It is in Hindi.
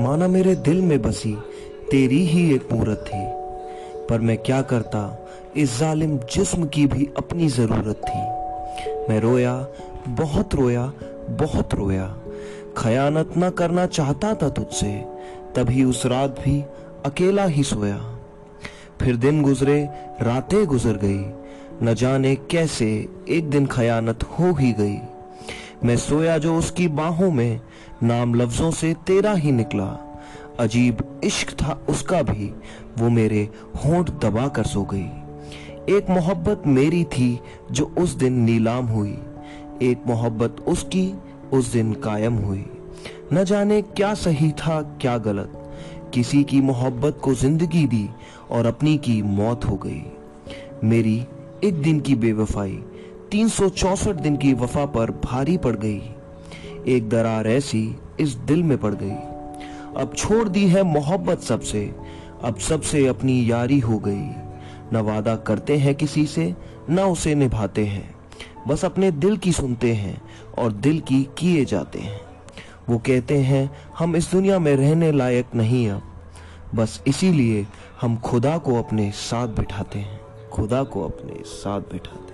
माना मेरे दिल में बसी, तेरी ही एक मूरत थी। पर मैं क्या करता, इस जालिम जिस्म की भी अपनी ज़रूरत थी। मैं रोया, बहुत रोया बहुत रोया। खयानत ना करना चाहता था तुझसे, तभी उस रात भी अकेला ही सोया। फिर दिन गुजरे, रातें गुजर गई, न जाने कैसे एक दिन खयानत हो ही गई। मैं सोया जो उसकी बाहों में, नाम लफ्जों से तेरा ही निकला। अजीब इश्क था उसका भी, वो मेरे होंठ दबा कर सो गई। एक मोहब्बत मेरी थी जो उस दिन नीलाम हुई। एक मोहब्बत उसकी उस दिन कायम हुई। न जाने क्या सही था, क्या गलत। किसी की मोहब्बत को ज़िंदगी दी और अपनी की मौत हो गई। मेरी एक दिन की बेवफाई तीन दिन की वफा पर भारी पड़ गई। एक दरार ऐसी इस दिल में पड़ गई। अब छोड़ दी है मोहब्बत सबसे। अब सबसे अपनी यारी हो गई। न वादा करते हैं किसी से, न उसे निभाते हैं। बस अपने दिल की सुनते हैं और दिल की किए जाते हैं। वो कहते हैं, हम इस दुनिया में रहने लायक नहीं अब बस इसीलिए हम खुदा को अपने साथ बिठाते हैं। खुदा को अपने साथ बिठाते हैं।